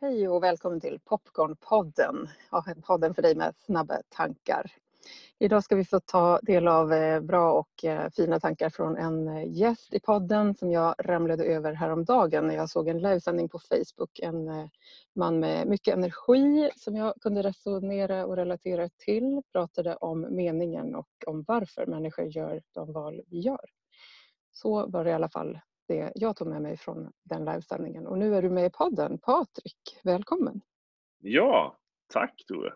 Hej och välkommen till Popcornpodden, podden för dig med snabba tankar. Idag ska vi få ta del av eh, bra och eh, fina tankar från en eh, gäst i podden som jag ramlade över häromdagen när jag såg en livesändning på Facebook. En man med mycket energi som jag kunde resonera och relatera till pratade om meningen och om varför människor gör de val vi gör. Så var det i alla fall det jag tog med mig från den livesändningen. Och nu är du med i podden. Patrik, välkommen! Ja, tack Tove!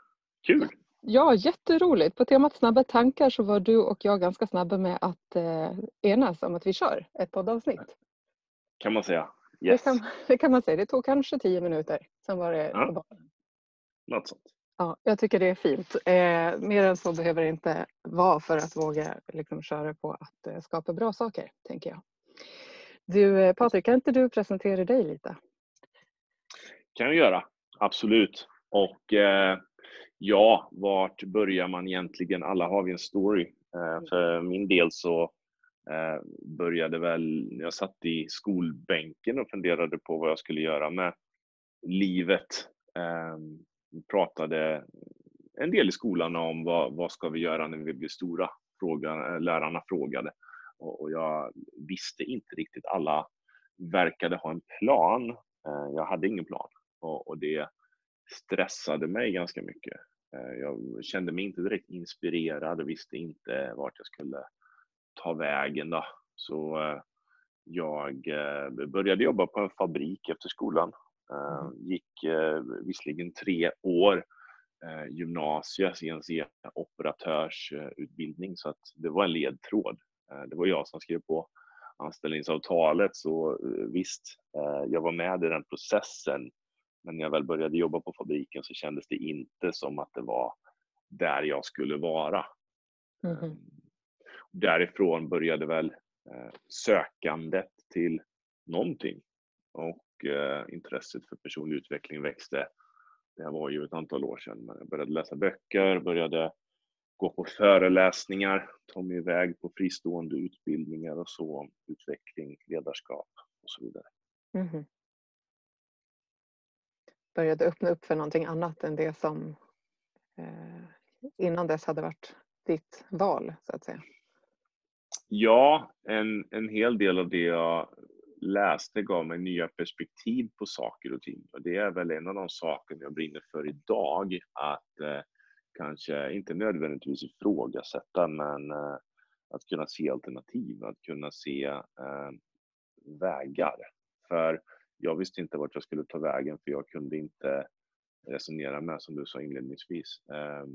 Kul! Ja, jätteroligt. På temat snabba tankar så var du och jag ganska snabba med att eh, enas om att vi kör ett poddavsnitt. Kan man säga. Yes. Det, kan, det kan man säga. Det tog kanske tio minuter. Sen var det ja. banan. Något sånt. Ja, jag tycker det är fint. Eh, mer än så behöver det inte vara för att våga liksom, köra på att eh, skapa bra saker, tänker jag. Du eh, Patrik, kan inte du presentera dig lite? kan jag göra, absolut. Och eh, ja, vart börjar man egentligen? Alla har vi en story. Eh, mm. för min del så eh, började väl när jag satt i skolbänken och funderade på vad jag skulle göra med livet. Eh, pratade en del i skolan om vad, vad ska vi göra när vi blir stora? Fråga, lärarna frågade och jag visste inte riktigt. Alla verkade ha en plan. Eh, jag hade ingen plan och det stressade mig ganska mycket. Eh, jag kände mig inte direkt inspirerad och visste inte vart jag skulle ta vägen. Då. Så eh, jag började jobba på en fabrik efter skolan. Mm. Gick visserligen tre år gymnasie, CNC-operatörsutbildning, så att det var en ledtråd. Eh, det var jag som skrev på anställningsavtalet så eh, visst, eh, jag var med i den processen. Men när jag väl började jobba på fabriken så kändes det inte som att det var där jag skulle vara. Mm. Därifrån började väl sökandet till någonting och intresset för personlig utveckling växte. Det här var ju ett antal år sedan. Jag började läsa böcker, började gå på föreläsningar, ta mig iväg på fristående utbildningar och så om utveckling, ledarskap och så vidare. Mm. Började öppna upp för någonting annat än det som eh, innan dess hade varit ditt val så att säga? Ja, en, en hel del av det jag läste gav mig nya perspektiv på saker och ting. Och det är väl en av de saker jag brinner för idag, att eh, kanske inte nödvändigtvis ifrågasätta, men eh, att kunna se alternativ, att kunna se eh, vägar. För jag visste inte vart jag skulle ta vägen, för jag kunde inte resonera med, som du sa inledningsvis, eh,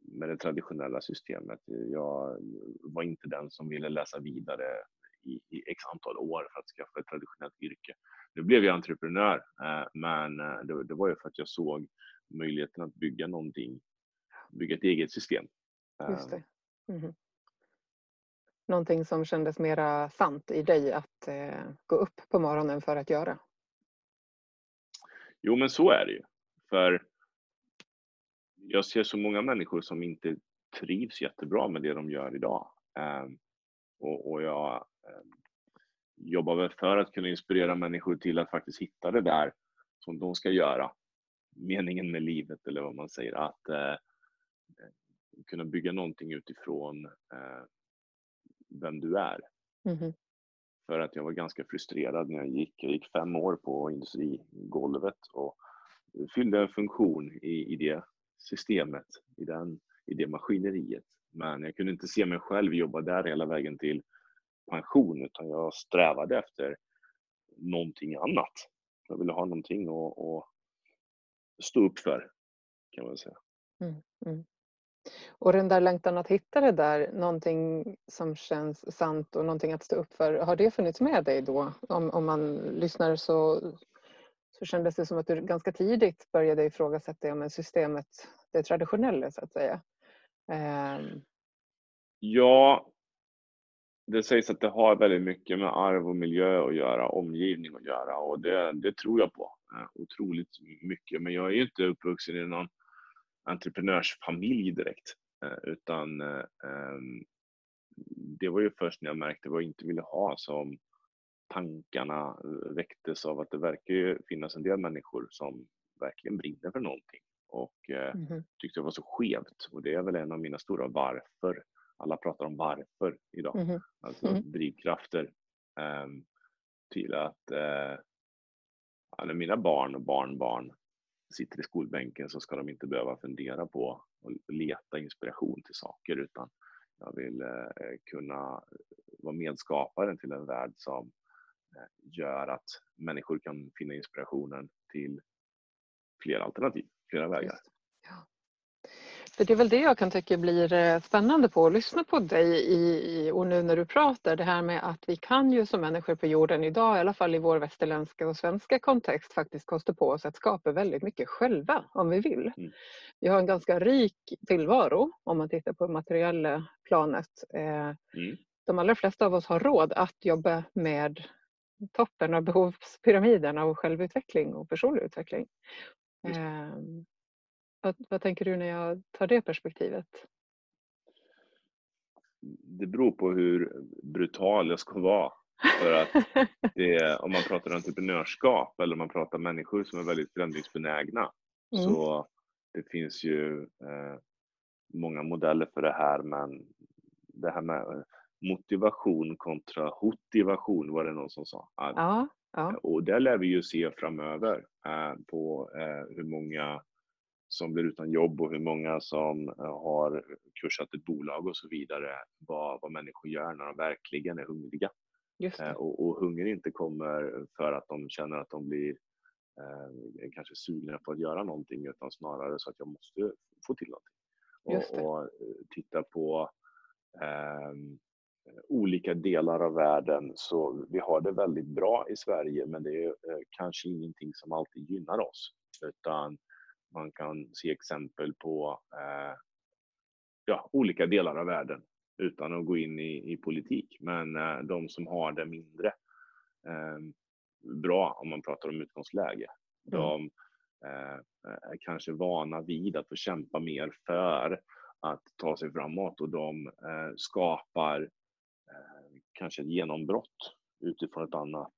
med det traditionella systemet. Jag var inte den som ville läsa vidare i, i x antal år för att skaffa ett traditionellt yrke. Nu blev jag entreprenör, eh, men eh, det, det, var ju för att jag såg möjligheten att bygga någonting bygga ett eget system. Just det. Mm. Någonting som kändes mera sant i dig att eh, gå upp på morgonen för att göra? Jo, men så är det ju. För jag ser så många människor som inte trivs jättebra med det de gör idag. Eh, och, och, jag eh, jobbar väl för att kunna inspirera människor till att faktiskt hitta det där som de ska göra. Meningen med livet eller vad man säger. Att eh, kunna bygga någonting utifrån eh, vem du är. Mm. För att jag var ganska frustrerad när jag gick. Jag gick fem år på industrigolvet och fyllde en funktion i, i det systemet, i, den, i det maskineriet. Men jag kunde inte se mig själv jobba där hela vägen till pension utan jag strävade efter någonting annat. Jag ville ha någonting att, att stå upp för kan man säga. Mm, mm. Och den där längtan att hitta det där, någonting som känns sant och någonting att stå upp för, har det funnits med dig då? Om, om man lyssnar så, så kändes det som att du ganska tidigt började ifrågasätta om systemet, det traditionella så att säga. Um. Ja, det sägs att det har väldigt mycket med arv och miljö att göra, omgivning att göra och det, det tror jag på eh, otroligt mycket. Men jag är ju inte uppvuxen i någon entreprenörsfamilj direkt. Eh, utan eh, ehm, det var ju först när jag märkte vad jag inte ville ha som tankarna väcktes av att det verkar ju finnas en del människor som verkligen brinner för någonting och eh, mm. tyckte det var så skevt. Och det är väl en av mina stora varför. Alla pratar om varför idag. Mm. Alltså mm. drivkrafter eh, till att eh, mina barn och barnbarn sitter i skolbänken så ska de inte behöva fundera på och leta inspiration till saker utan jag vill eh, kunna eh, vara medskaparen till en värld som eh, gör att människor kan finna inspirationen till fler alternativ, flera vägar. Ja. För det är väl det jag kan tycka blir eh, spännande på att lyssna på dig i, och nu när du pratar, det här med att vi kan ju som människor på jorden idag, i alla fall i vår västerländska och svenska kontext, faktiskt kosta på oss att skapa väldigt mycket själva om vi vill. Mm. Vi har en ganska rik tillvaro om man tittar på det materiella planet. Eh, mm. De allra flesta av oss har råd att jobba med toppen av behovspyramiden av självutveckling och personlig utveckling. Mm. Vad, vad tänker du när jag tar det perspektivet? Det beror på hur brutal jag ska vara. För att det, om man pratar entreprenörskap eller om man pratar människor som är väldigt förändringsbenägna mm. så det finns ju eh, många modeller för det här men det här med motivation kontra hotivation var det någon som sa. Ja, ja. Och det lär vi ju se framöver eh, på eh, hur många som blir utan jobb och hur många som eh, har kursat ett bolag och så vidare, vad, vad människor gör när de verkligen är hungriga. Eh, och, och hunger inte kommer för att de känner att de blir eh, kanske sugna på att göra någonting utan snarare så att jag måste få till någonting. Och, och, eh, titta på eh, olika delar av världen så vi har det väldigt bra i Sverige men det är eh, kanske ingenting som alltid gynnar oss utan man kan se exempel på eh, ja, olika delar av världen utan att gå in i, i politik. Men eh, de som har det mindre eh, bra, om man pratar om utgångsläge, mm. de eh, är kanske vana vid att få kämpa mer för att ta sig framåt och de eh, skapar eh, kanske ett genombrott utifrån ett annat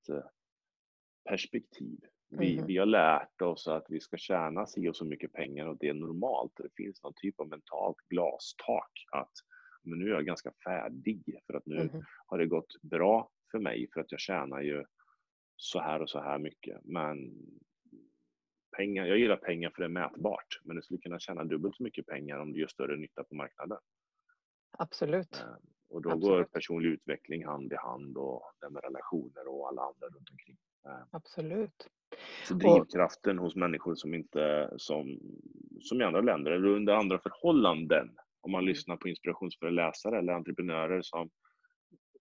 perspektiv. Vi, mm. vi har lärt oss att vi ska tjäna si och så mycket pengar och det är normalt. Det finns någon typ av mentalt glastak att men nu är jag ganska färdig för att nu mm. har det gått bra för mig för att jag tjänar ju så här och så här mycket. Men pengar, jag gillar pengar för det är mätbart, men du skulle kunna tjäna dubbelt så mycket pengar om du gör större nytta på marknaden. Absolut. Eh, och då Absolut. går personlig utveckling hand i hand och det med relationer och alla andra runt omkring. Absolut. Så drivkraften hos människor som inte, som, som i andra länder eller under andra förhållanden, om man mm. lyssnar på inspirationsföreläsare eller entreprenörer som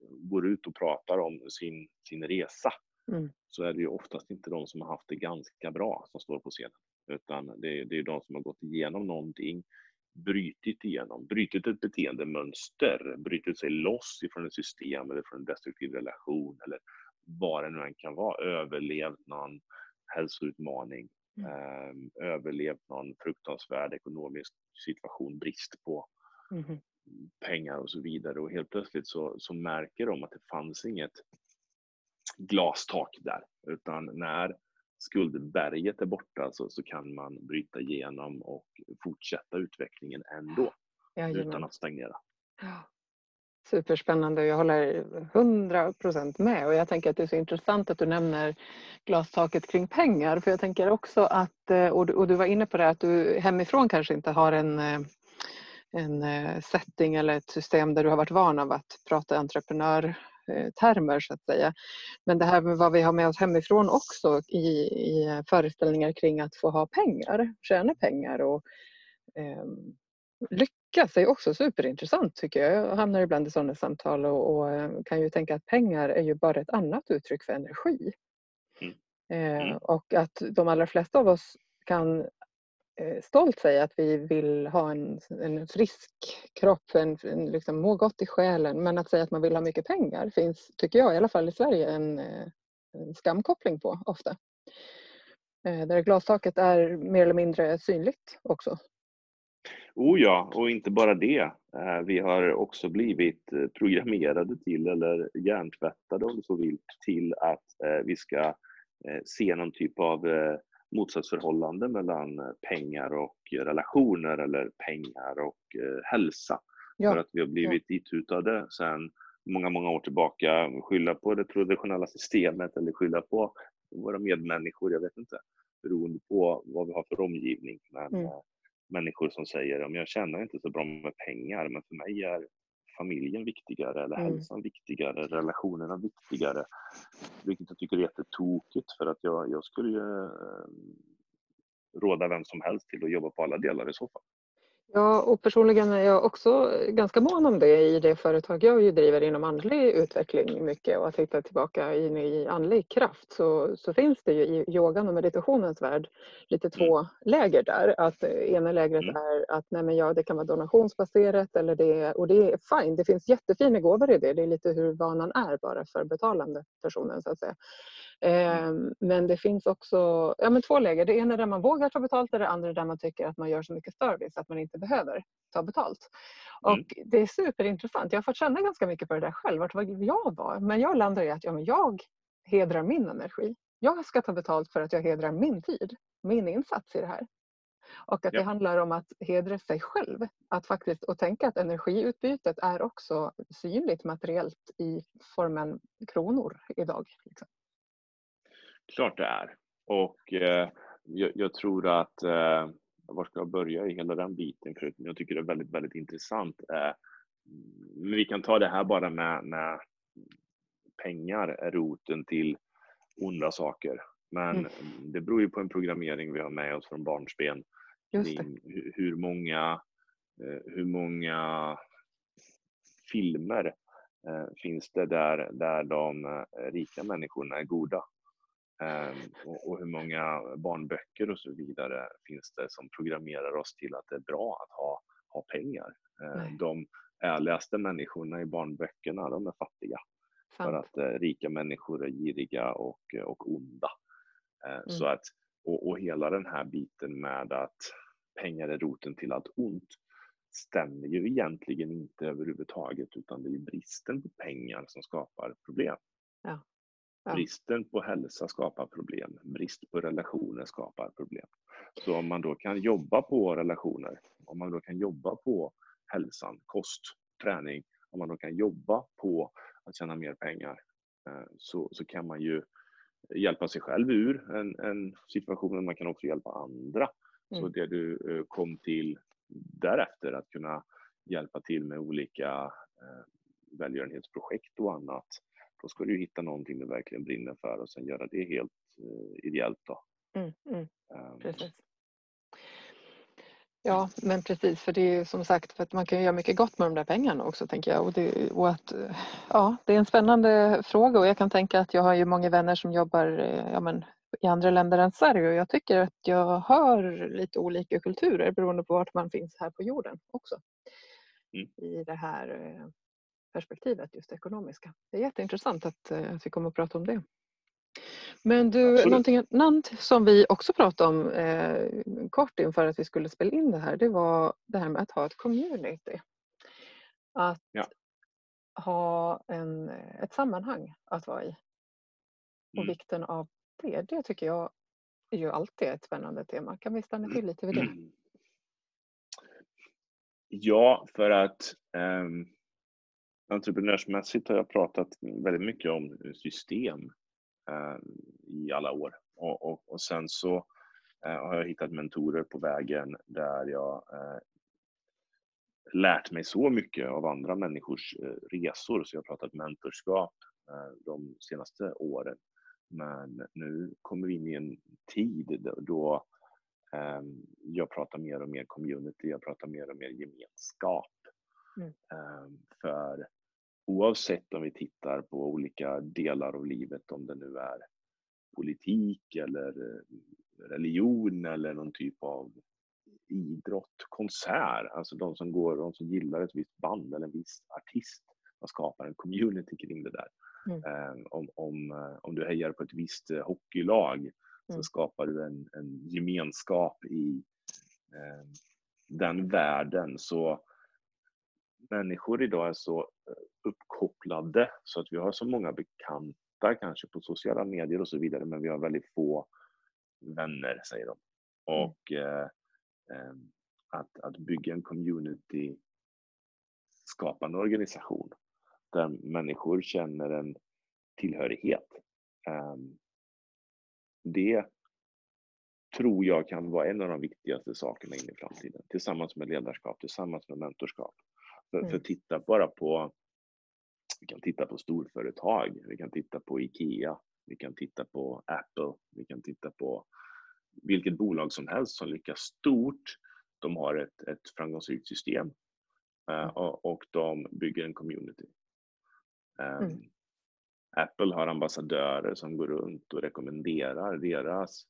går ut och pratar om sin, sin resa, mm. så är det ju oftast inte de som har haft det ganska bra som står på scenen. Utan det, det är de som har gått igenom någonting, brytit igenom, brytit ett beteendemönster, brytit sig loss ifrån ett system eller från en destruktiv relation eller vad det nu än kan vara, överlevt någon hälsoutmaning, mm. eh, överlevt någon fruktansvärd ekonomisk situation, brist på mm. pengar och så vidare. Och helt plötsligt så, så märker de att det fanns inget glastak där, utan när skuldberget är borta så, så kan man bryta igenom och fortsätta utvecklingen ändå, Jajamän. utan att stagnera. Ja. Superspännande och jag håller 100 procent med och jag tänker att det är så intressant att du nämner glastaket kring pengar för jag tänker också att, eh, och du var inne på det att du hemifrån kanske inte har en, eh, en eh, setting eller ett system där du har varit van av att prata entreprenörtermer så att säga. Men det här med vad vi har med oss hemifrån också i, i föreställningar kring att få ha pengar, tjäna pengar och eh, lyckas är också superintressant tycker jag. Jag hamnar ibland i sådana samtal och, och, eh, kan ju tänka att pengar är ju bara ett annat uttryck för energi. Mm. Eh, mm. och att de allra flesta av oss kan eh, stolt säga att vi vill ha en, en frisk kropp, en, en, liksom, må gott i själen. Men att säga att man vill ha mycket pengar finns, tycker jag, i alla fall i Sverige, en, en skamkoppling på ofta. Där glastaket är mer eller mindre synligt också. Oh ja, och inte bara det. Eh, vi har också blivit eh, programmerade till, eller hjärntvättade om du så vill, till att eh, vi ska se någon typ av motsatsförhållande mellan pengar och relationer eller pengar och hälsa. Ja. För att vi har blivit ja. itutade sedan många, många år tillbaka, skylla på det traditionella systemet eller skylla på våra medmänniskor, jag vet inte, beroende på vad vi har för omgivning. Men mm människor som säger att jag tjänar inte så bra med pengar, men för mig är familjen viktigare eller mm. hälsan viktigare, relationerna viktigare. Vilket jag tycker är jättetokigt för att jag, jag skulle ju eh, råda vem som helst till att jobba på alla delar i så fall. Ja, och personligen är jag också ganska mån om det i det företag jag ju driver inom andlig utveckling mycket och att hitta tillbaka in i andlig kraft så, så finns det ju i yogan och meditationens värld lite två mm. läger där. Att ena lägret mm. är att nej men ja, det kan vara donationsbaserat eller det, och det är fine. Det finns jättefina gåvor i det. Det är lite hur vanan är bara för betalande personen så att säga. Mm. Ehm, men det finns också ja, men två läger. Det ena är där man vågar ta betalt och det andra är där man tycker att man gör så mycket service att man inte behöver ta betalt. Och mm. Det är superintressant. Jag har fått känna ganska mycket på det där själv, vart jag var. Men jag landar i att ja, men jag hedrar min energi. Jag ska ta betalt för att jag hedrar min tid, min insats i det här. Och att ja. det handlar om att hedra sig själv. Att faktiskt och tänka att energiutbytet är också synligt materiellt i formen kronor idag. Liksom. Klart det är. Och eh, jag, jag, tror att, eh, var ska jag börja i hela den biten? För jag tycker det är väldigt, väldigt intressant. Eh, men vi kan ta det här bara med, med pengar är roten till onda saker. Men mm. det beror ju på en programmering vi har med oss från barnsben. Hur, hur, många, eh, hur många filmer eh, finns det där, där de eh, rika människorna är goda? Ehm, och, hur många barnböcker och så vidare finns det som programmerar oss till att det är bra att ha, ha pengar? Ehm, Nej. De ärligaste människorna i barnböckerna, de är fattiga. Sant. För att eh, rika människor är giriga och, och onda. Ehm, mm. Så att, och, och hela den här biten med att pengar är roten till allt ont stämmer ju egentligen inte överhuvudtaget utan det är ju bristen på pengar som skapar problem. Ja. Bristen på hälsa skapar problem. Brist på relationer skapar problem. Så om man då kan jobba på relationer, om man då kan jobba på hälsan, kost, träning, om man då kan jobba på att tjäna mer pengar eh, så, så kan man ju hjälpa sig själv ur en, en situation, men man kan också hjälpa andra. Mm. Så det du eh, kom till därefter, att kunna hjälpa till med olika eh, välgörenhetsprojekt och annat, då ska du hitta någonting du verkligen brinner för och sen göra det helt eh, ideellt. Då. Mm, mm, um. precis. Ja, men precis, för det är som sagt för att man kan göra mycket gott med de där pengarna också tänker jag. Och, det, och att, ja, det är en spännande fråga och jag kan tänka att jag har ju många vänner som jobbar eh, ja, men, i andra länder än Sverige och jag tycker att jag hör lite olika kulturer beroende på vart man finns här på jorden också. Mm. I det här eh, perspektivet, just det ekonomiska. Det är jätteintressant att, eh, att vi kommer att prata om det. Men du, Absolut. någonting annat som vi också pratade om eh, kort inför att vi skulle spela in det här, det var det här med att ha ett community. Att ja. ha en, ett sammanhang att vara i. Och mm. vikten av det, det tycker jag är ju alltid ett spännande tema. Kan vi stanna till lite vid det? Ja, för att um entreprenörsmässigt har jag pratat väldigt mycket om system eh, i alla år. Och, och, och sen så eh, har jag hittat mentorer på vägen där jag eh, lärt mig så mycket av andra människors eh, resor, så jag har pratat mentorskap eh, de senaste åren. Men nu kommer vi in i en tid då eh, jag pratar mer och mer community, jag pratar mer och mer gemenskap. Mm. För oavsett om vi tittar på olika delar av livet, om det nu är politik eller eh, religion eller någon typ av idrott, konsert, alltså de som går, de som gillar ett visst band eller en viss artist, man skapar en community kring det där. Mm. Um, om, om, eh, om du hejar på ett visst hockeylag mm. så skapar du en, en gemenskap i um, den världen så människor idag är så eh, uppkopplade så att vi har så många bekanta kanske på sociala medier och så vidare men vi har väldigt få vänner säger de. Mm. Och eh, eh, att, att bygga en community skapande organisation där människor känner en tillhörighet. Um, det tror jag kan vara en av de viktigaste sakerna in i framtiden, tillsammans med ledarskap, tillsammans med mentorskap. För, mm. för titta bara på, vi kan titta på storföretag, vi kan titta på IKEA, vi kan titta på Apple, vi kan titta på vilket bolag som helst som lyckas stort. De har ett, ett framgångsrikt system uh, och de bygger en community. Um, mm. Apple har ambassadörer som går runt och rekommenderar deras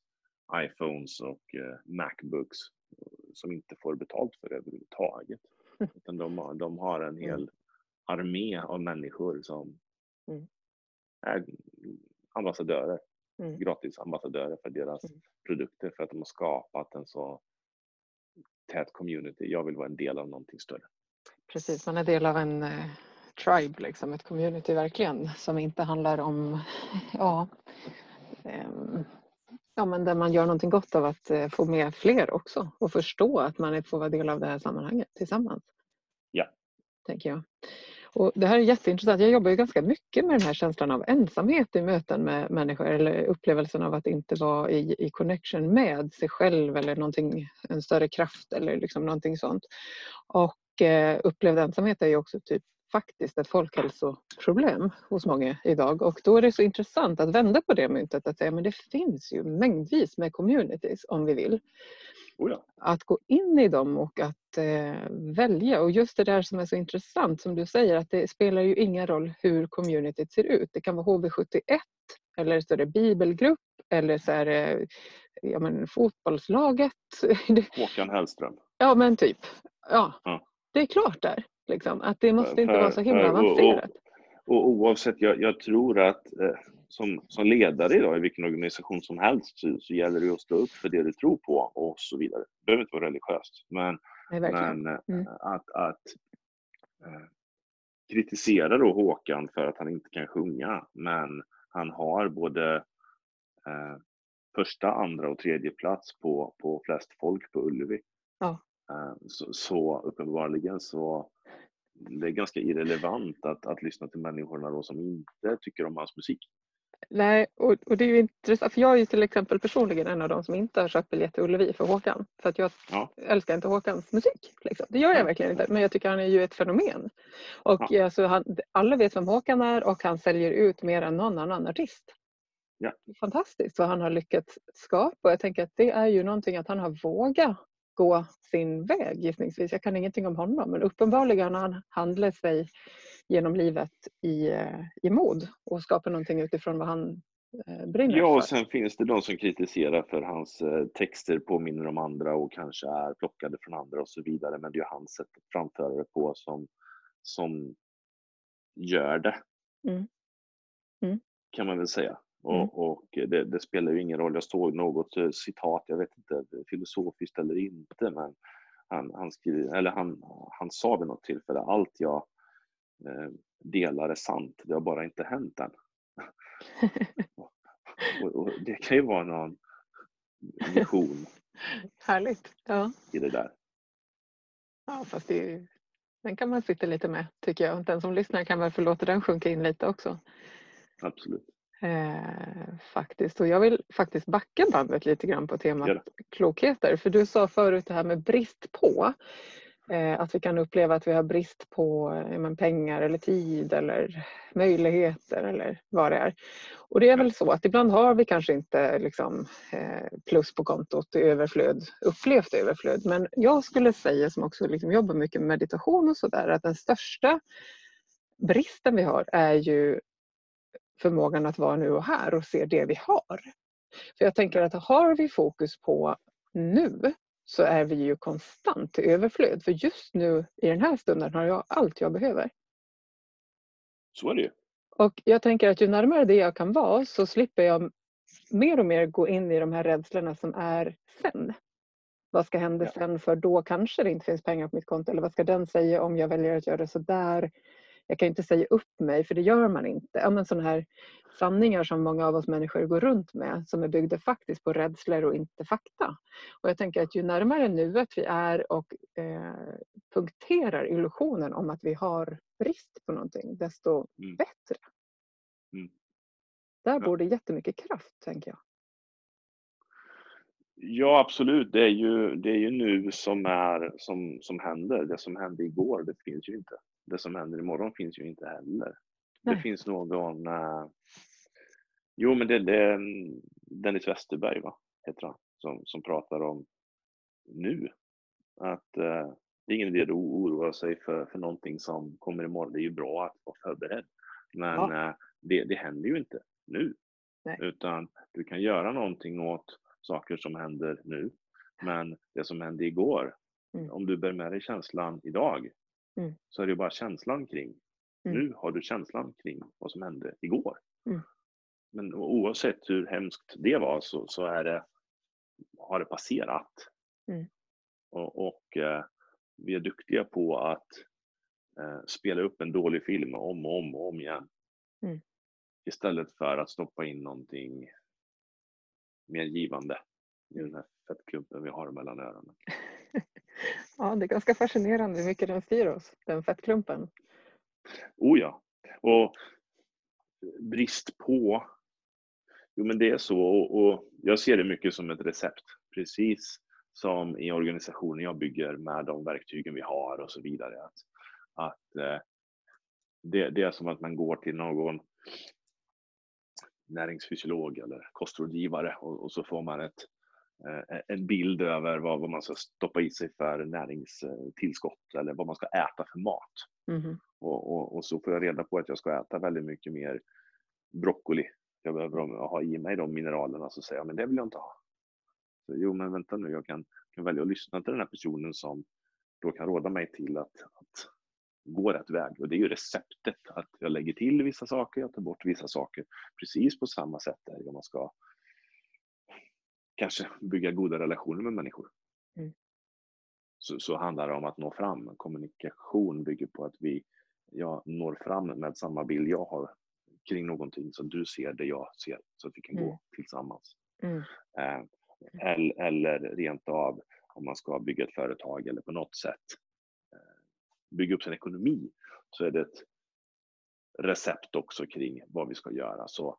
iPhones och uh, Macbooks som inte får betalt för det överhuvudtaget. Utan de, de har en hel mm. armé av människor som mm. är ambassadörer, mm. gratis ambassadörer för deras mm. produkter för att de har skapat en så tät community. Jag vill vara en del av någonting större. Precis, man är del av en eh, tribe, liksom, ett community verkligen som inte handlar om ja, eh, ja, men där man gör någonting gott av att eh, få med fler också och förstå att man får vara del av det här sammanhanget tillsammans. Ja. Tänker jag. Och det här är jätteintressant. Jag jobbar ju ganska mycket med den här känslan av ensamhet i möten med människor eller upplevelsen av att inte vara i, i connection med sig själv eller någonting, en större kraft eller liksom någonting sånt. Och eh, upplevd ensamhet är ju också typ faktiskt ett folkhälsoproblem hos många idag och då är det så intressant att vända på det myntet att säga men det finns ju mängdvis med communities om vi vill. Oh. Att gå in i dem och att eh, välja och just det där som är så intressant som du säger att det spelar ju ingen roll hur communityt ser ut. Det kan vara HV71 eller så är det bibelgrupp eller så är det ja, men, fotbollslaget. Håkan Hellström. Ja men typ. Ja. ja. Det är klart där. Liksom. Att det måste inte för, vara så himla avancerat. Och, och, och, oavsett, jag, jag tror att eh, som, som ledare idag i vilken organisation som helst så, så gäller det att stå upp för det du tror på och så vidare. Det behöver inte vara religiöst. Men, men eh, mm. att, att eh, kritisera då Håkan för att han inte kan sjunga men han har både eh, första, andra och tredje plats på, på flest folk på Ullevi. Ja. Eh, så, så uppenbarligen så det är ganska irrelevant att, att lyssna till människorna då som inte tycker om hans musik. Nej, och, och, det är ju intressant för jag är ju till exempel personligen en av de som inte har köpt biljett till Ullevi för Håkan. För att jag ja. älskar inte Håkans musik. Liksom. Det gör jag verkligen inte. Men jag tycker han är ju ett fenomen. Och ja. alltså, han, alla vet vem Håkan är och han säljer ut mer än någon annan artist. Ja. Fantastiskt vad han har lyckats skapa. Och jag tänker att det är ju någonting att han har vågat gå sin väg gissningsvis. Jag kan ingenting om honom men uppenbarligen har han handlat sig genom livet i, eh, i mod och skapar någonting utifrån vad han eh, brinner Ja, och sen finns det de som kritiserar för hans eh, texter påminner om andra och kanske är plockade från andra och så vidare. Men det är hans sätt att framföra det på som, som gör det. Mm. Mm. Kan man väl säga. Och, mm. och det, det, spelar ju ingen roll. Jag såg något citat, jag vet inte filosofiskt eller inte, men han, han, skrev, eller han, han sa vid något tillfälle, allt jag Eh, delar är sant. Det har bara inte hänt än. och, och, det kan ju vara någon vision Härligt. Ja. i det där. Ja, fast det är, den kan man sitta lite med tycker jag. Den som lyssnar kan väl få låta den sjunka in lite också. Absolut. Eh, faktiskt. Och jag vill faktiskt backa bandet lite grann på temat klokheter. För du sa förut det här med brist på. Eh, att vi kan uppleva att vi har brist på eh, pengar eller tid eller möjligheter eller vad det är. Och det är väl så att ibland har vi kanske inte liksom, eh, plus på kontot i överflöd, upplevt överflöd. Men jag skulle säga, som också liksom jobbar mycket med meditation och sådär, att den största bristen vi har är ju förmågan att vara nu och här och se det vi har. För jag tänker att har vi fokus på nu så är vi ju konstant i överflöd. För just nu i den här stunden har jag allt jag behöver. Så är det ju. Och jag tänker att ju närmare det jag kan vara så slipper jag mer och mer gå in i de här rädslorna som är sen. Vad ska hända Ja. sen för då kanske det inte finns pengar på mitt konto eller vad ska den säga om jag väljer att göra det så där? Jag kan inte säga upp mig för det gör man inte. Ja, men sådana här sanningar som många av oss människor går runt med som är byggda faktiskt på rädslor och inte fakta. Och jag tänker att ju närmare nuet vi är och eh, punkterar illusionen om att vi har brist på någonting desto Mm. bättre. Mm. Där Ja. bor det jättemycket kraft tänker jag. Ja, absolut. Det är ju, det är ju nu som, är, som, som händer. Det som hände igår, det finns ju inte. Det som händer imorgon finns ju inte heller. Det Nej. finns någon... Eh, jo, men det, det är Dennis Westerberg, va? heter han, som, som pratar om nu. Att eh, det är ingen idé att oroa sig för, för någonting som kommer imorgon. Det är ju bra att vara förberedd. Men eh, det, det händer ju inte nu. Nej. Utan du kan göra någonting åt saker som händer nu. Men det som hände igår, Mm. om du bär med dig känslan idag, Mm. så är det bara känslan kring. Mm. Nu har du känslan kring vad som hände igår. Mm. Men oavsett hur hemskt det var så, så är det, har det passerat. Mm. Och, och eh, vi är duktiga på att eh, spela upp en dålig film om och om och om igen. Mm. Istället för att stoppa in någonting mer givande i den här fettklumpen vi har mellan öronen. Ja, det är ganska fascinerande hur mycket den styr oss, den fettklumpen. Oh ja. Och brist på. Jo men det är så och, och jag ser det mycket som ett recept. Precis som i organisationen jag bygger med de verktygen vi har och så vidare. Att, att eh, det, det är som att man går till någon näringsfysiolog eller kostrådgivare och, och så får man ett, en bild över vad, vad man ska stoppa i sig för näringstillskott eller vad man ska äta för mat. Mhm. Och, och, och så får jag reda på att jag ska äta väldigt mycket mer broccoli. Jag behöver ha i mig de mineralerna. Så säger jag, men det vill jag inte ha. Så, jo, men vänta nu, jag kan, kan välja att lyssna till den här personen som då kan råda mig till att, att gå rätt väg. Och det är ju receptet, att jag lägger till vissa saker, jag tar bort vissa saker. Precis på samma sätt är det om man ska kanske bygga goda relationer med människor. Mm. Så, så handlar det om att nå fram. Kommunikation bygger på att vi jag når fram med samma bild jag har kring någonting så du ser det jag ser så att vi kan Mm. gå tillsammans. Mm. Eh, eller, eller rent av om man ska bygga ett företag eller på något sätt eh, bygga upp sin ekonomi så är det ett recept också kring vad vi ska göra. Så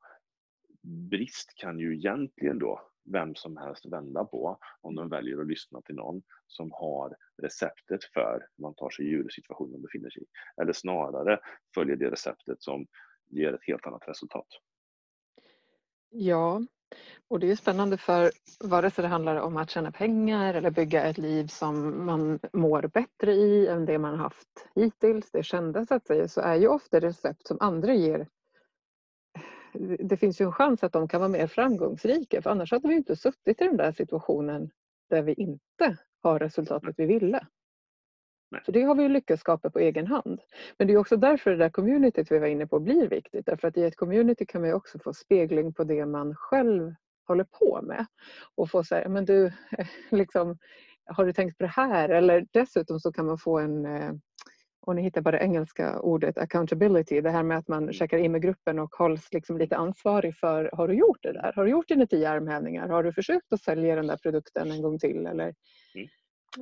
brist kan ju egentligen då vem som helst vända på om de väljer att lyssna till någon som har receptet för hur man tar sig ur situationen man befinner sig i. Eller snarare följer det receptet som ger ett helt annat resultat. Ja, och det är spännande för vare sig det handlar om att tjäna pengar eller bygga ett liv som man mår bättre i än det man haft hittills, det kända så att säga, så är ju ofta recept som andra ger det finns ju en chans att de kan vara mer framgångsrika för annars hade vi inte suttit i den där situationen där vi inte har resultatet vi ville. Nej. För det har vi ju lyckats skapa på egen hand. Men det är också därför det där communityt vi var inne på blir viktigt. Därför att i ett community kan man också få spegling på det man själv håller på med. Och få säga, men du, liksom, har du tänkt på det här? Eller dessutom så kan man få en eh, och ni hittar bara det engelska ordet accountability, det här med att man checkar in med gruppen och hålls liksom lite ansvarig för, har du gjort det där? Har du gjort dina tio armhävningar? Har du försökt att sälja den där produkten en gång till? Eller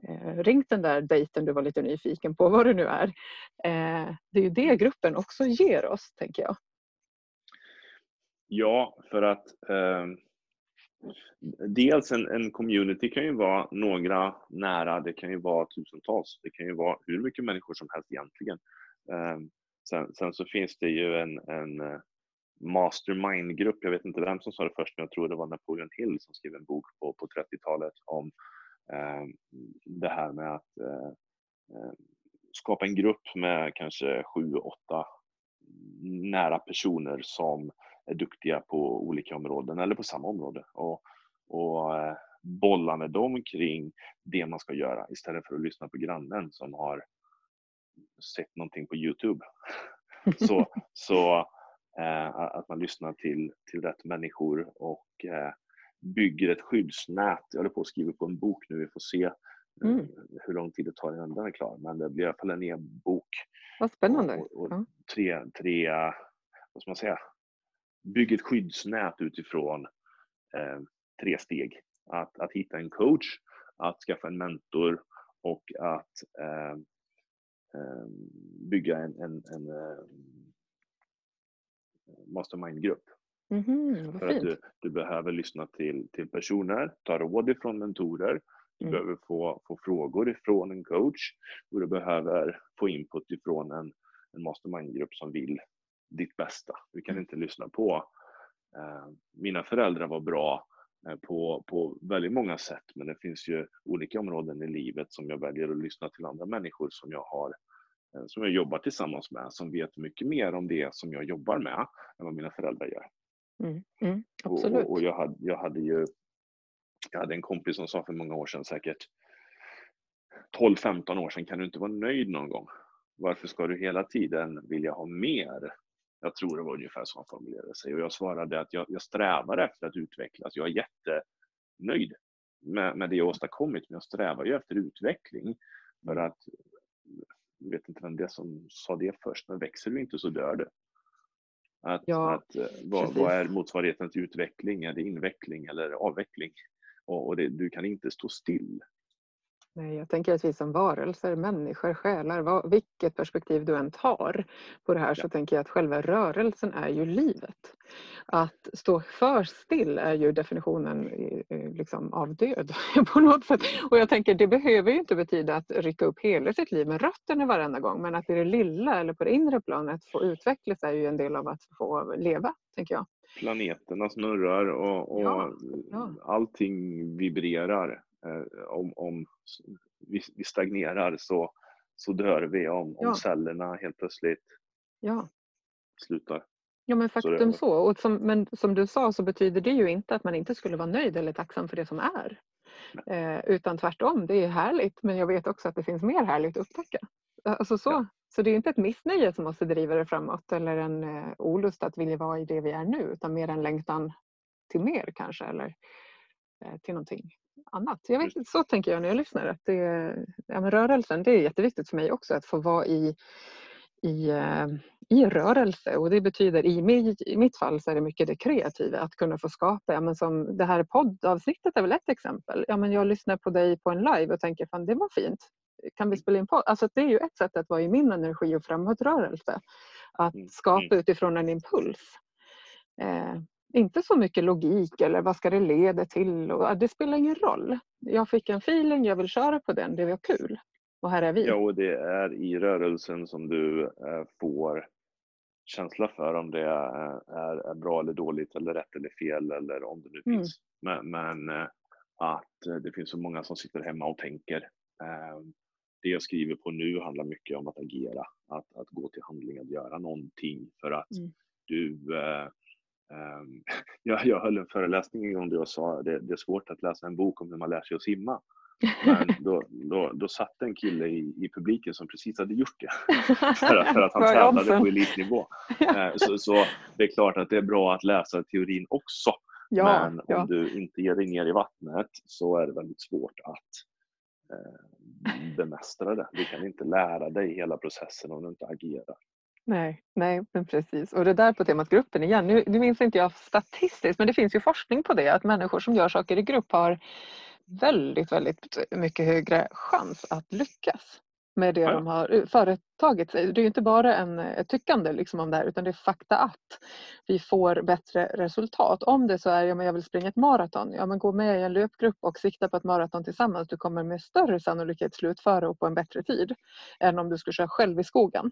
eh, ringt den där dejten du var lite nyfiken på, vad det nu är. Eh, det är ju det gruppen också ger oss, tänker jag. Ja, för att eh, dels en, en community kan ju vara några nära, det kan ju vara tusentals, det kan ju vara hur mycket människor som helst egentligen. Ehm, sen, sen så finns det ju en, en eh, mastermind-grupp, jag vet inte vem som sa det först, men jag tror det var Napoleon Hill som skrev en bok på, på 30-talet om eh, det här med att eh, eh, skapa en grupp med kanske sju, åtta nära personer som är duktiga på olika områden eller på samma område och, och eh, bolla med dem kring det man ska göra istället för att lyssna på grannen som har sett någonting på Youtube. så så eh, att man lyssnar till, till rätt människor och eh, bygger ett skyddsnät. Jag håller på att skriva på en bok nu, vi får se eh, Mm. hur lång tid det tar innan den är klar. Men det blir i alla fall en e-bok. Vad spännande. Och, och, Ja. tre, tre, vad ska man säga, bygg ett skyddsnät utifrån eh, tre steg. Att, att hitta en coach, att skaffa en mentor och att eh, eh, bygga en, en, en eh, mastermind-grupp. Mhm, vad För att du, du behöver lyssna till, till personer, ta råd ifrån mentorer, du Mm. behöver få, få frågor ifrån en coach och du behöver få input ifrån en, en mastermind-grupp som vill ditt bästa. Du kan Mm. inte lyssna på eh, mina föräldrar var bra eh, på, på väldigt många sätt men det finns ju olika områden i livet som jag väljer att lyssna till andra människor som jag har eh, som jag jobbar tillsammans med som vet mycket mer om det som jag jobbar med än vad mina föräldrar gör. Mm. Mm. Absolut. och, och jag, hade, jag hade ju jag hade en kompis som sa för många år sedan, säkert 12-15 år sedan, kan du inte vara nöjd någon gång? Varför ska du hela tiden vilja ha mer? Jag tror det var ungefär så han formulerade sig och jag svarade att jag, jag strävar efter att utvecklas. Jag är jättenöjd med, med det jag åstadkommit, men jag strävar ju efter utveckling för Mm. att jag vet inte vem det är som sa det först, men växer du inte så dör du. Att, Ja, att, eh, vad, vad är motsvarigheten till utveckling? Är det inveckling eller avveckling? Och, och det, du kan inte stå still. Nej, jag tänker att vi som varelser, människor, själar, vad, vilket perspektiv du än tar på det här så Ja. tänker jag att själva rörelsen är ju livet. Att stå för still är ju definitionen liksom, av död på något sätt. Och jag tänker det behöver ju inte betyda att rycka upp hela sitt liv med rötterna varenda gång men att i det lilla eller på det inre planet få utvecklas är ju en del av att få leva, tänker jag. Planeterna snurrar och, och Ja, ja. allting vibrerar. Eh, om om vi, vi stagnerar så, så dör vi. Om, Ja. om cellerna helt plötsligt Ja. slutar. Ja men Så faktum så. Och som, men som du sa så betyder det ju inte att man inte skulle vara nöjd eller tacksam för det som är. Eh, utan tvärtom, det är härligt men jag vet också att det finns mer härligt att upptäcka. Alltså så. Ja. så det är inte ett missnöje som måste driva det framåt eller en eh, olust att vilja vara i det vi är nu utan mer en längtan till mer kanske eller eh, till någonting annat. Jag vet, så tänker jag när jag lyssnar. Att det, ja, men rörelsen det är jätteviktigt för mig också att få vara i i, eh, i rörelse och det betyder i, i mitt fall så är det mycket det kreativa, att kunna få skapa. Ja, men som det här poddavsnittet är väl ett exempel. Ja, men jag lyssnar på dig på en live och tänker fan det var fint. Kan vi spela in podd? Alltså det är ju ett sätt att vara i min energi och framåtrörelse. Att Mm, skapa utifrån en impuls. Eh, inte så mycket logik eller vad ska det leda till? Och, det spelar ingen roll. Jag fick en feeling, jag vill köra på den, det var kul. Och här är vi. Ja, och det är i rörelsen som du eh, får känsla för om det är, bra eller dåligt eller rätt eller fel eller om det nu Mm. finns. Men, men eh, att eh, det finns så många som sitter hemma och tänker. Det jag skriver på nu handlar mycket om att agera, att, att gå till handling, att göra någonting för att Mm. du ehm, jag, jag höll en föreläsning en gång där jag sa det, det är svårt att läsa en bok om hur man lär sig att simma. Men då, då, då satt en kille i, i publiken som precis hade gjort det. För att, för att han tävlade på elitnivå. Eh, Så, så det är klart att det är bra att läsa teorin också. Ja, Men om ja. du inte ger dig ner i vattnet så är det väldigt svårt att eh, bemästra det. Du kan inte lära dig hela processen om du inte agerar. Nej, nej, men precis. Och det där på temat gruppen igen. Nu, nu minns inte jag statistiskt, men det finns ju forskning på det. Att människor som gör saker i grupp har väldigt, väldigt mycket högre chans att lyckas med det Ja. de har företagit sig. Det är inte bara en, ett tyckande liksom om det här utan det är fakta att vi får bättre resultat. Om det så är, ja men jag vill springa ett maraton, ja men gå med i en löpgrupp och sikta på ett maraton tillsammans. Du kommer med större sannolikhet slutföra och på en bättre tid än om du skulle köra själv i skogen.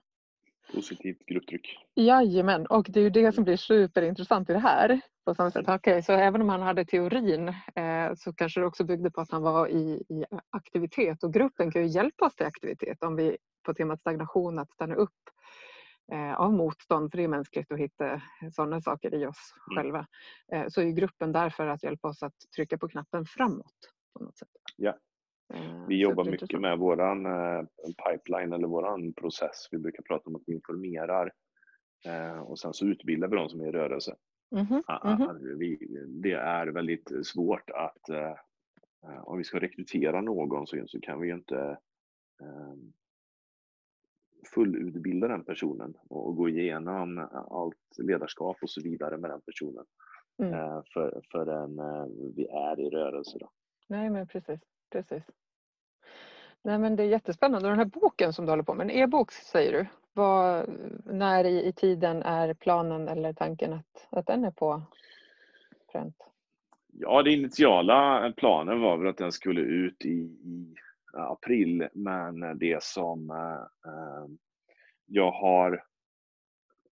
Positivt grupptryck. Jajamän, och det är ju det som blir superintressant i det här. På samma sätt. Okej, så även om han hade teorin eh, så kanske det också byggde på att han var i, i aktivitet och gruppen kan ju hjälpa oss till aktivitet om vi på temat stagnation att stanna upp eh, av motstånd, för det är mänskligt att hitta sådana saker i oss Mm. själva. Eh, så är gruppen där för att hjälpa oss att trycka på knappen framåt. På något sätt. Ja. Eh, Vi jobbar mycket med våran eh, pipeline eller våran process. Vi brukar prata om att vi informerar eh, och sen så utbildar vi de som är i rörelse. Mm -hmm. vi, det är väldigt svårt att om vi ska rekrytera någon så, så kan vi ju inte fullutbilda den personen och gå igenom allt ledarskap och så vidare med den personen. Mm. För, förrän vi är i rörelse. Då. Nej men precis, precis. Nej men det är jättespännande. Den här boken som du håller på med, en e-bok säger du. Vad, när i, i, tiden är planen eller tanken att, att den är på pränt? Ja, den initiala planen var väl att den skulle ut i, i april, men det som eh, eh, jag har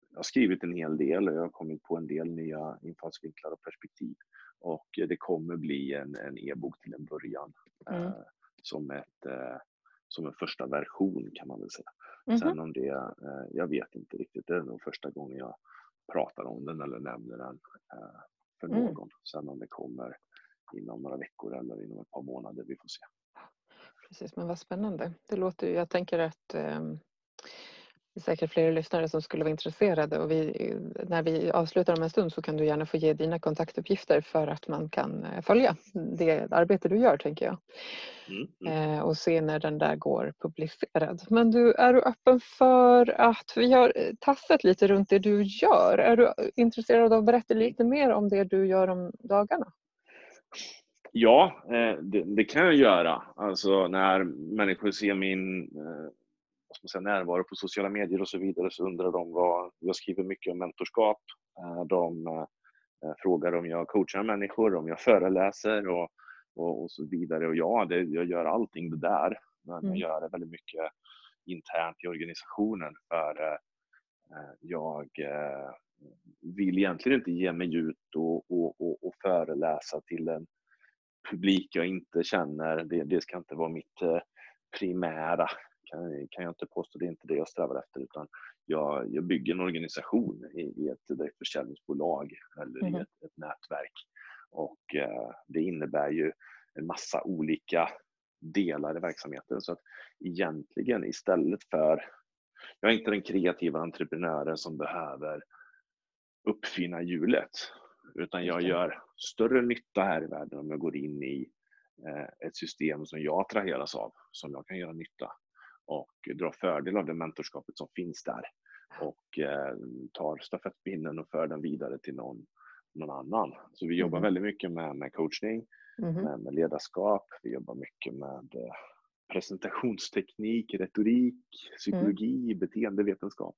jag har skrivit en hel del och jag har kommit på en del nya infallsvinklar och perspektiv. Och det kommer bli en e-bok till en början. Mm. Eh, som, ett, eh, som en första version kan man väl säga. Mm Sen om det, eh, jag vet inte riktigt, det är nog första gången jag pratar om den eller nämner den eh, för mm. någon. Mm. Sen om det kommer inom några veckor eller inom ett par månader, vi får se. Precis, men vad spännande. Det låter jag tänker att um det är säkert fler lyssnare som skulle vara intresserade och vi, när vi avslutar om en stund så kan du gärna få ge dina kontaktuppgifter för att man kan eh, följa det arbete du gör tänker jag. Mm, mm. Eh, och se när den där går publicerad. Men du, är du öppen för att vi har eh, tassat lite runt det du gör. Är du intresserad av att berätta lite mer om det du gör om dagarna? Ja, det, det kan jag göra. Alltså när människor ser min vad ska man säga, närvaro på sociala medier och så vidare så undrar de vad, jag skriver mycket om mentorskap. Eh, de eh, frågar om jag coachar människor, om jag föreläser och, och, och så vidare. Och ja, det, jag gör allting det där, men mm. jag gör det väldigt mycket internt i organisationen för eh, jag vill egentligen inte ge mig ut och, och, och, och föreläsa till en publik jag inte känner. Det, det ska inte vara mitt primära kan, kan jag inte påstå, det är inte det jag strävar efter utan jag, jag bygger en organisation i, i ett direktförsäljningsbolag eller mm. i ett, ett, nätverk. Och eh, det innebär ju en massa olika delar i verksamheten. Så att egentligen istället för, jag är inte den kreativa entreprenören som behöver uppfinna hjulet, utan jag gör större nytta här i världen om jag går in i eh, ett system som jag attraheras av, som jag kan göra nytta och drar fördel av det mentorskapet som finns där och eh, tar stafettpinnen och för den vidare till någon, någon annan. Så vi jobbar mm. väldigt mycket med, med coachning, mm. med, med, ledarskap, vi jobbar mycket med eh, presentationsteknik, retorik, psykologi, mm. beteendevetenskap.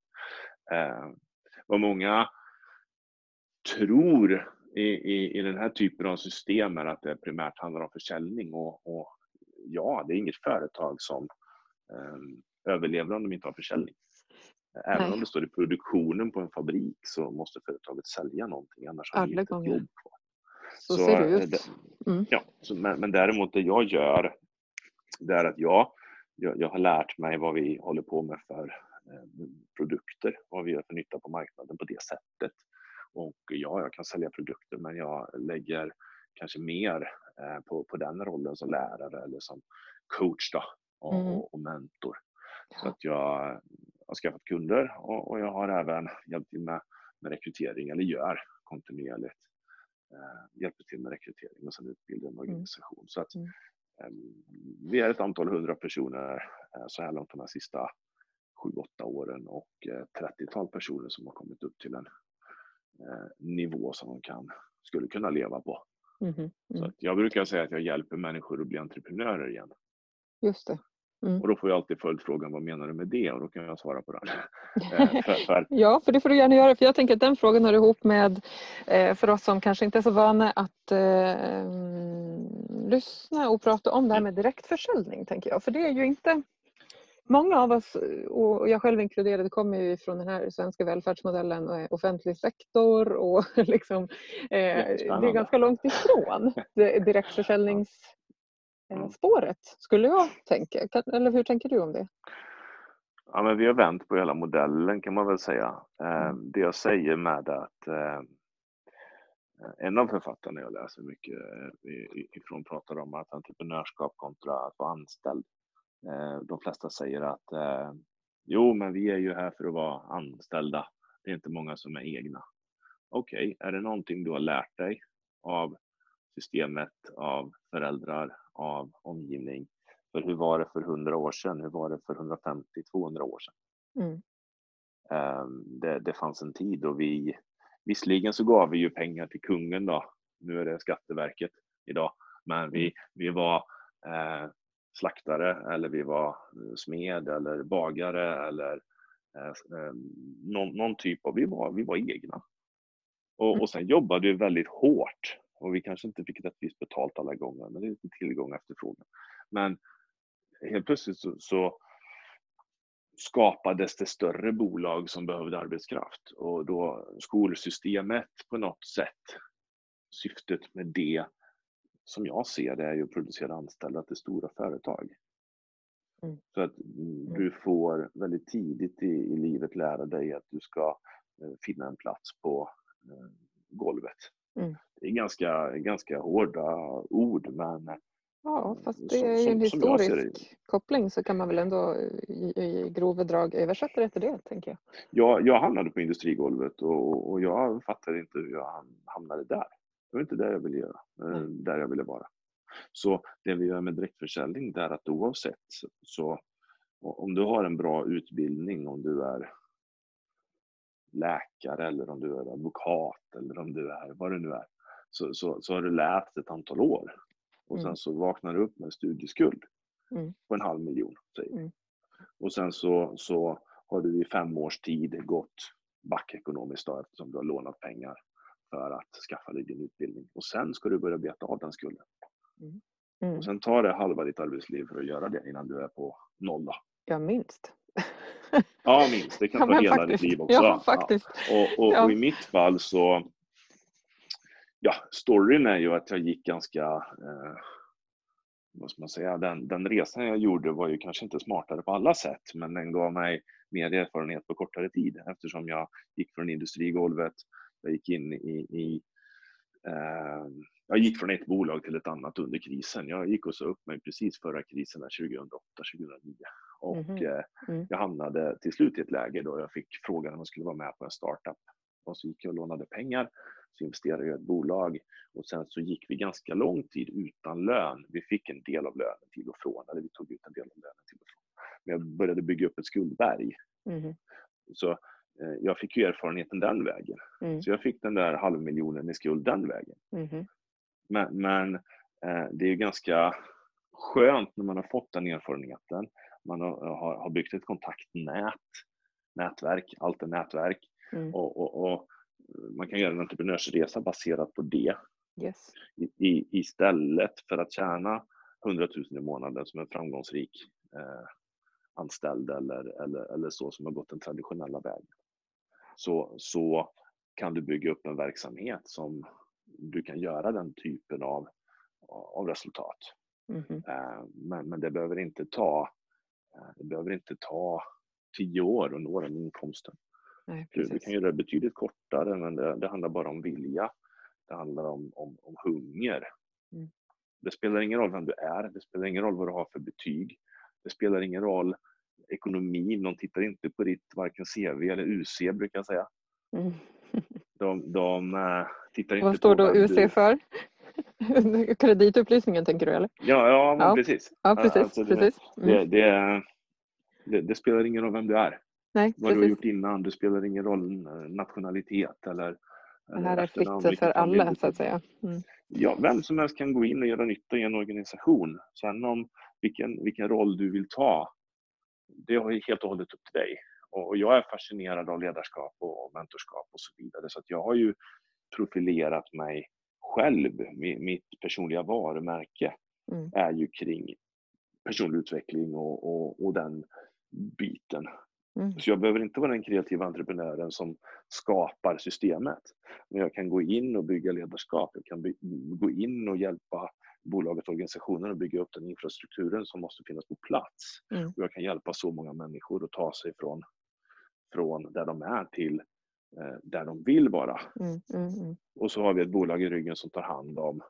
Eh, vad många tror i, i, i den här typen av system är att det primärt handlar om försäljning och, och ja, det är inget företag som överlever om de inte har försäljning. Även Nej. om det står i produktionen på en fabrik så måste företaget sälja någonting annars har de inte jobb kvar. Så, så ser det ut. Mm. Ja, så, men, men däremot det jag gör det är att jag, jag, jag, har lärt mig vad vi håller på med för eh, produkter, vad vi gör för nytta på marknaden på det sättet. Och ja, jag kan sälja produkter men jag lägger kanske mer eh, på, på den rollen som lärare eller som coach då, och, mm. och mentor. Så att jag har skaffat kunder och, och, jag har även hjälpt till med, med rekrytering, eller gör kontinuerligt. Eh, hjälper till med rekrytering och sen utbildar en mm. organisation. Mm. Så att, mm. eh, vi är ett antal hundra personer eh, så här långt de här sista sju, åtta åren och eh, 30-tal personer som har kommit upp till en eh, nivå som de kan, skulle kunna leva på. Mm. Så mm. jag brukar säga att jag hjälper människor att bli entreprenörer igen. Just det. Mm. Och då får jag alltid följdfrågan, vad menar du med det? Och då kan jag svara på den. Eh, för, för... ja, för det får du gärna göra. För jag tänker att den frågan hör ihop med, eh, för oss som kanske inte är så vana att eh, lyssna och prata om det här med direktförsäljning, tänker jag. För det är ju inte Många av oss, och jag själv inkluderad, kommer ju från den här svenska välfärdsmodellen och offentlig sektor och liksom, eh, det är ganska långt ifrån direktförsäljnings. Spåret, skulle jag tänka. Eller hur tänker du om det? Ja, men vi har vänt på hela modellen kan man väl säga. Eh, mm. Det jag säger med att eh, en av författarna jag läser mycket eh, ifrån pratar om att entreprenörskap kontra att vara anställd. De flesta säger att jo, men vi är ju här för att vara anställda. Det är inte många som är egna. okej, okay, är det någonting du har lärt dig av systemet, av föräldrar, av omgivning? För hur var det för 100 år sedan? Hur var det för 150, 200 år sedan? Mm. Um, det, det fanns en tid då vi, visserligen så gav vi ju pengar till kungen då, nu är det Skatteverket idag, men vi, mm. vi var eh, slaktare eller vi var smed eller bagare eller eh, eh, någon, någon, typ av, vi var, vi var egna. Och, mm. och sen jobbade vi väldigt hårt och vi kanske inte fick rättvist betalt alla gånger, men det är tillgång och efterfrågan. Men helt plötsligt så, så skapades det större bolag som behövde arbetskraft och då skolsystemet på något sätt, syftet med det som jag ser det är ju att producera anställda till stora företag. Mm. Så att mm. du får väldigt tidigt i, i, livet lära dig att du ska eh, finna en plats på eh, golvet. Mm. Det är ganska, ganska hårda ord men Ja, eh, fast det är ju en historisk koppling så kan man väl ändå i, i grova drag översätta det till det, tänker jag. Ja, jag hamnade på industrigolvet och, och jag fattade inte hur jag hamnade där. Det var inte det jag ville göra, mm. där jag ville vara. Så det vi gör med direktförsäljning är att oavsett så om du har en bra utbildning, om du är läkare eller om du är advokat eller om du är vad det nu är, så, så, så har du lärt ett antal år och sen mm. så vaknar du upp med en studieskuld mm. på en halv miljon. Säger. Mm. Och sen så, så har du i fem års tid gått back ekonomiskt då, eftersom du har lånat pengar för att skaffa dig din utbildning. Och sen ska du börja beta av den skulden. Mm. Mm. Och sen tar det halva ditt arbetsliv för att göra det innan du är på noll. Då. Ja, minst. ja, minst. Det kan ja, ta hela faktiskt. ditt liv också. Ja, faktiskt. Ja. Och, och, och, i mitt fall så, ja, storyn är ju att jag gick ganska, eh, vad ska man säga, den, den resan jag gjorde var ju kanske inte smartare på alla sätt, men den gav mig mer erfarenhet på kortare tid eftersom jag gick från industrigolvet jag gick in i, i jag gick från ett bolag till ett annat under krisen. Jag gick och sa upp mig precis förra krisen 2008, 2009 och mm -hmm. mm. jag hamnade till slut i ett läge då jag fick frågan om jag skulle vara med på en startup. Och så gick jag och lånade pengar, så investerade jag i ett bolag och sen så gick vi ganska lång tid utan lön. Vi fick en del av lönen till och från, eller vi tog ut en del av lönen till och från. Men jag började bygga upp ett skuldberg. Mm. Så Eh, jag fick ju erfarenheten den vägen. Mm. Så jag fick den där halvmiljonen i skuld den vägen. Mm. Men, men eh, det är ju ganska skönt när man har fått den erfarenheten. Man har, har byggt ett kontaktnät, nätverk, allt är nätverk. Mm. Och, och, och, man kan göra en entreprenörsresa baserat på det. Yes. I, i, istället för att tjäna 100 000 i månaden som en framgångsrik eh, anställd eller, eller, eller så som har gått den traditionella vägen så, så kan du bygga upp en verksamhet som du kan göra den typen av, av resultat. Mm. Men, men det behöver inte ta eh, det behöver inte ta tio år att nå den inkomsten. Nej, du, du, kan göra det betydligt kortare, men det, det handlar bara om vilja. Det handlar om, om, om hunger. Mm. Det spelar ingen roll vem du är, det spelar ingen roll vad du har för betyg. Det spelar ingen roll ekonomin. De tittar inte på ditt varken CV eller UC brukar jag säga. Mm. De, de uh, tittar inte Vad står då UC du... för? Kreditupplysningen tänker du eller? Ja, ja, ja. precis. Ja, precis, alltså, precis. Mm. Det, det, det, det, spelar ingen roll vem du är. Nej, Vad precis. du har gjort innan. Det spelar ingen roll eh, nationalitet eller det här är fritt för alla så att säga. Mm. Ja, vem som helst kan gå in och göra nytta i en organisation. Sen om vilken, vilken roll du vill ta det är helt och hållet upp till dig. Och jag är fascinerad av ledarskap och mentorskap och så vidare. Så jag har ju profilerat mig själv. Mitt personliga varumärke mm. är ju kring personlig utveckling och, och, och den biten. Mm. Så jag behöver inte vara den kreativa entreprenören som skapar systemet. Men jag kan gå in och bygga ledarskap. Jag kan gå in och hjälpa bolaget, organisationen att bygga upp den infrastrukturen som måste finnas på plats. Mm. Och jag kan hjälpa så många människor att ta sig från, från där de är till eh, där de vill vara. Mm, mm, mm, och så har vi ett bolag i ryggen som tar hand om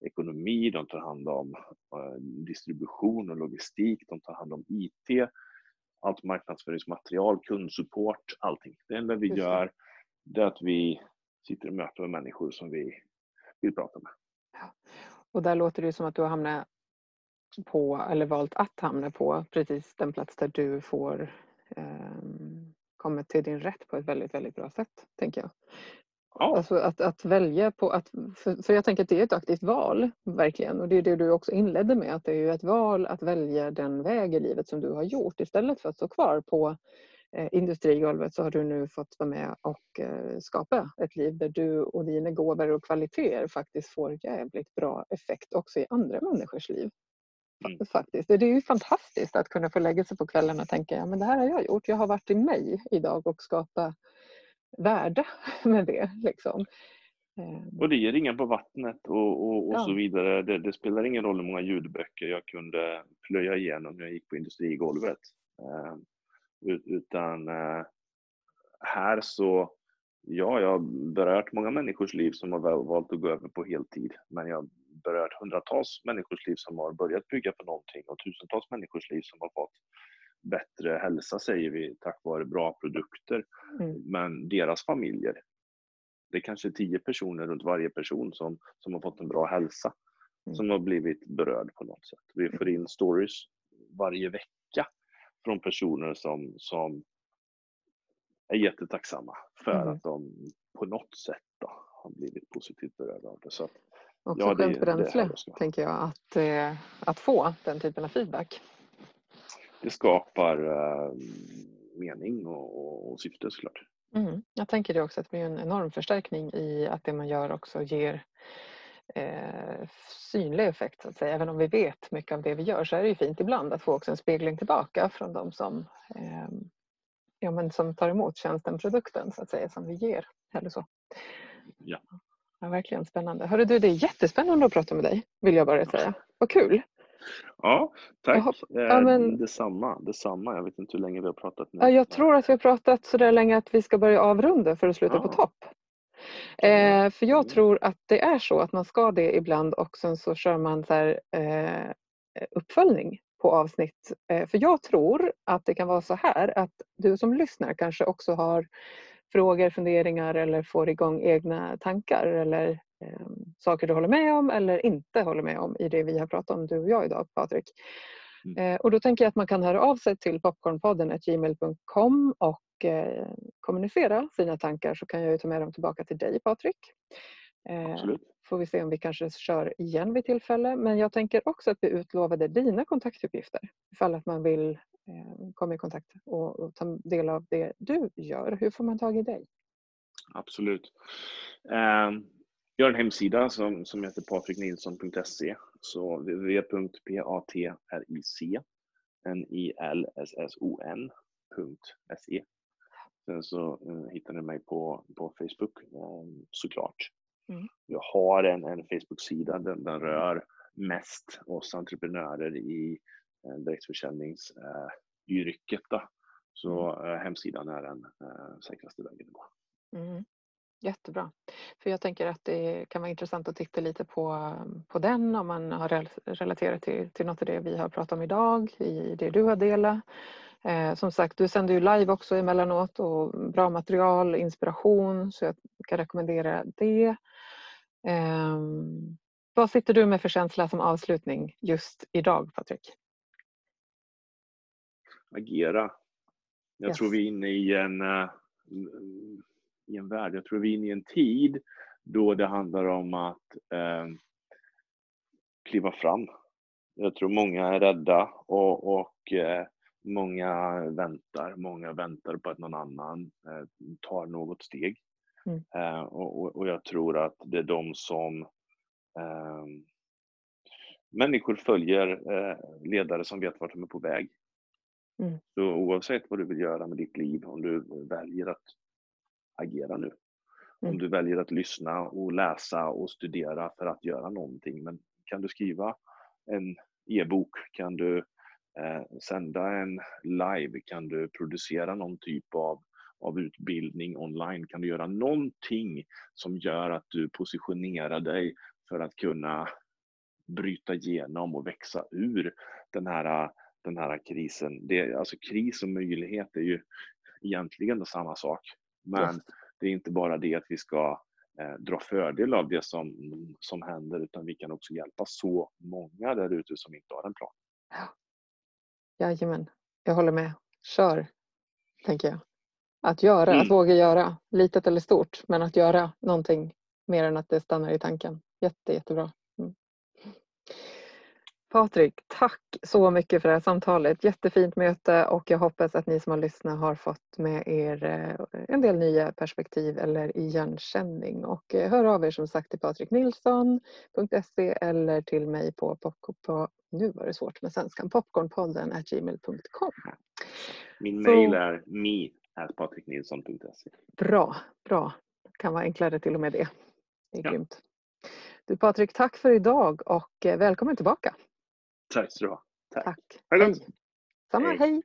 ekonomi, de tar hand om eh, distribution och logistik, de tar hand om IT, allt marknadsföringsmaterial, kundsupport, allting. Det enda vi gör det är att vi sitter och möter människor som vi vill prata med. Och där låter det som att du har hamnat på, eller valt att hamna på precis den plats där du får eh, komma till din rätt på ett väldigt, väldigt bra sätt, tänker jag. Ja. Alltså att, att välja på att, för, för, jag tänker att det är ett aktivt val, verkligen. Och det är det du också inledde med, att det är ett val att välja den väg i livet som du har gjort. Istället för att stå kvar på industrigolvet så har du nu fått vara med och eh, skapa ett liv där du och dina gåvor och kvaliteter faktiskt får jävligt bra effekt också i andra människors liv. Mm. Faktiskt. Det är ju fantastiskt att kunna få lägga sig på kvällen och tänka ja, men det här har jag gjort. Jag har varit i mig idag och skapa värde med det. Liksom. Ehm. Och det ger ringar på vattnet och, och, och ja. så vidare. Det, det, spelar ingen roll hur många ljudböcker jag kunde plöja igenom när jag gick på industrigolvet. Utan eh, här så, ja, jag har berört många människors liv som har valt att gå över på heltid. Men jag har berört hundratals människors liv som har börjat bygga på någonting och tusentals människors liv som har fått bättre hälsa säger vi tack vare bra produkter. Mm. Men deras familjer, det är kanske tio personer runt varje person som, som har fått en bra hälsa. Mm. Som har blivit berörd på något sätt. Vi får in stories varje vecka från personer som, som är jättetacksamma för mm. att de på något sätt då, har blivit positivt berörda av det. Så att, Också ja, skönt bränsle, tänker jag, att, eh, att få den typen av feedback det skapar uh, mening och, och, och syfte såklart. Mm. Jag tänker det också att det blir en enorm förstärkning i att det man gör också ger eh, synlig effekt. Så att säga. Även om vi vet mycket av det vi gör så är det ju fint ibland att få också en spegling tillbaka från de som, eh, ja, men som tar emot tjänsten, produkten så att säga, som vi ger. Eller så. Ja. ja verkligen spännande. Hörru du, det är jättespännande att prata med dig vill jag bara säga. Vad kul! Ja, tack. Hopp, ja, eh, men... Detsamma, detsamma. Jag vet inte hur länge vi har pratat nu. Ja, jag tror att vi har pratat så där länge att vi ska börja avrunda för att sluta ja. på topp. Eh, för jag tror att det är så att man ska det ibland och sen så kör man så här, eh, uppföljning på avsnitt. Eh, för jag tror att det kan vara så här att du som lyssnar kanske också har frågor, funderingar eller får igång egna tankar eller eh, saker du håller med om eller inte håller med om i det vi har pratat om du och jag idag Patrik. Mm. Eh, och då tänker jag att man kan höra av sig till popcornpodden gmail.com och eh, kommunicera sina tankar så kan jag ta med dem tillbaka till dig Patrik. Eh, Absolut. Får vi se om vi kanske kör igen vid tillfälle men jag tänker också att vi utlovade dina kontaktuppgifter ifall att man vill eh, komma i kontakt och, och ta del av det du gör. Hur får man tag i dig? Absolut. Jag har en hemsida som, som heter patriknilsson.se. Så www.patric nilsson.se. Sen så uh, hittar ni mig på, på Facebook um, såklart. Mm. Jag har en, en Facebook-sida, den, den rör mest oss entreprenörer i uh, direktförsäljningsyrket. Uh, så uh, hemsidan är den säkraste vägen att gå. Mm. Jättebra. För jag tänker att det kan vara intressant att titta lite på, på den om man har relaterat till, till något av det vi har pratat om idag, i det du har delat. Eh, som sagt, du sänder ju live också emellanåt och bra material, inspiration, så jag kan rekommendera det. Eh, vad sitter du med för känsla som avslutning just idag, Patrik? Agera. Jag yes. tror vi är inne i en uh, i en värld. Jag tror vi är inne i en tid då det handlar om att eh, kliva fram. Jag tror många är rädda och, och eh, många väntar. Många väntar på att någon annan eh, tar något steg. Mm. Eh, och, och, jag tror att det är de som eh, Människor följer eh, ledare som vet vart de är på väg. Mm. Så oavsett vad du vill göra med ditt liv, om du väljer att agera nu. Mm. Om du väljer att lyssna och läsa och studera för att göra någonting. Men kan du skriva en e-bok? Kan du eh, sända en live? Kan du producera någon typ av, av utbildning online? Kan du göra någonting som gör att du positionerar dig för att kunna bryta igenom och växa ur den här, den här krisen. Det, alltså kris och möjlighet är ju egentligen samma sak. Men yes. det är inte bara det att vi ska eh, dra fördel av det som, som händer utan vi kan också hjälpa så många där ute som inte har en plan. Jajamän, jag håller med. Kör, tänker jag. Att göra, Mm. att våga göra, litet eller stort, men att göra någonting mer än att det stannar i tanken. Jätte, jättebra. Mm. Patrik, tack så mycket för det här samtalet. Jättefint möte och jag hoppas att ni som har lyssnat har fått med er eh, en del nya perspektiv eller igenkänning. Och eh, hör av er som sagt till patriknilsson.se eller till mig på, på nu var det svårt med svenskan, popcornpodden gmail.com. Min mail är me.patriknilsson.se. Bra, bra. Kan vara enklare till och med det. Det är Ja. grymt. Du Patrik, tack för idag och eh, välkommen tillbaka. Tack så du ha. Tack. Tack. Ha det Hej. gott. Samma, Hej. hej.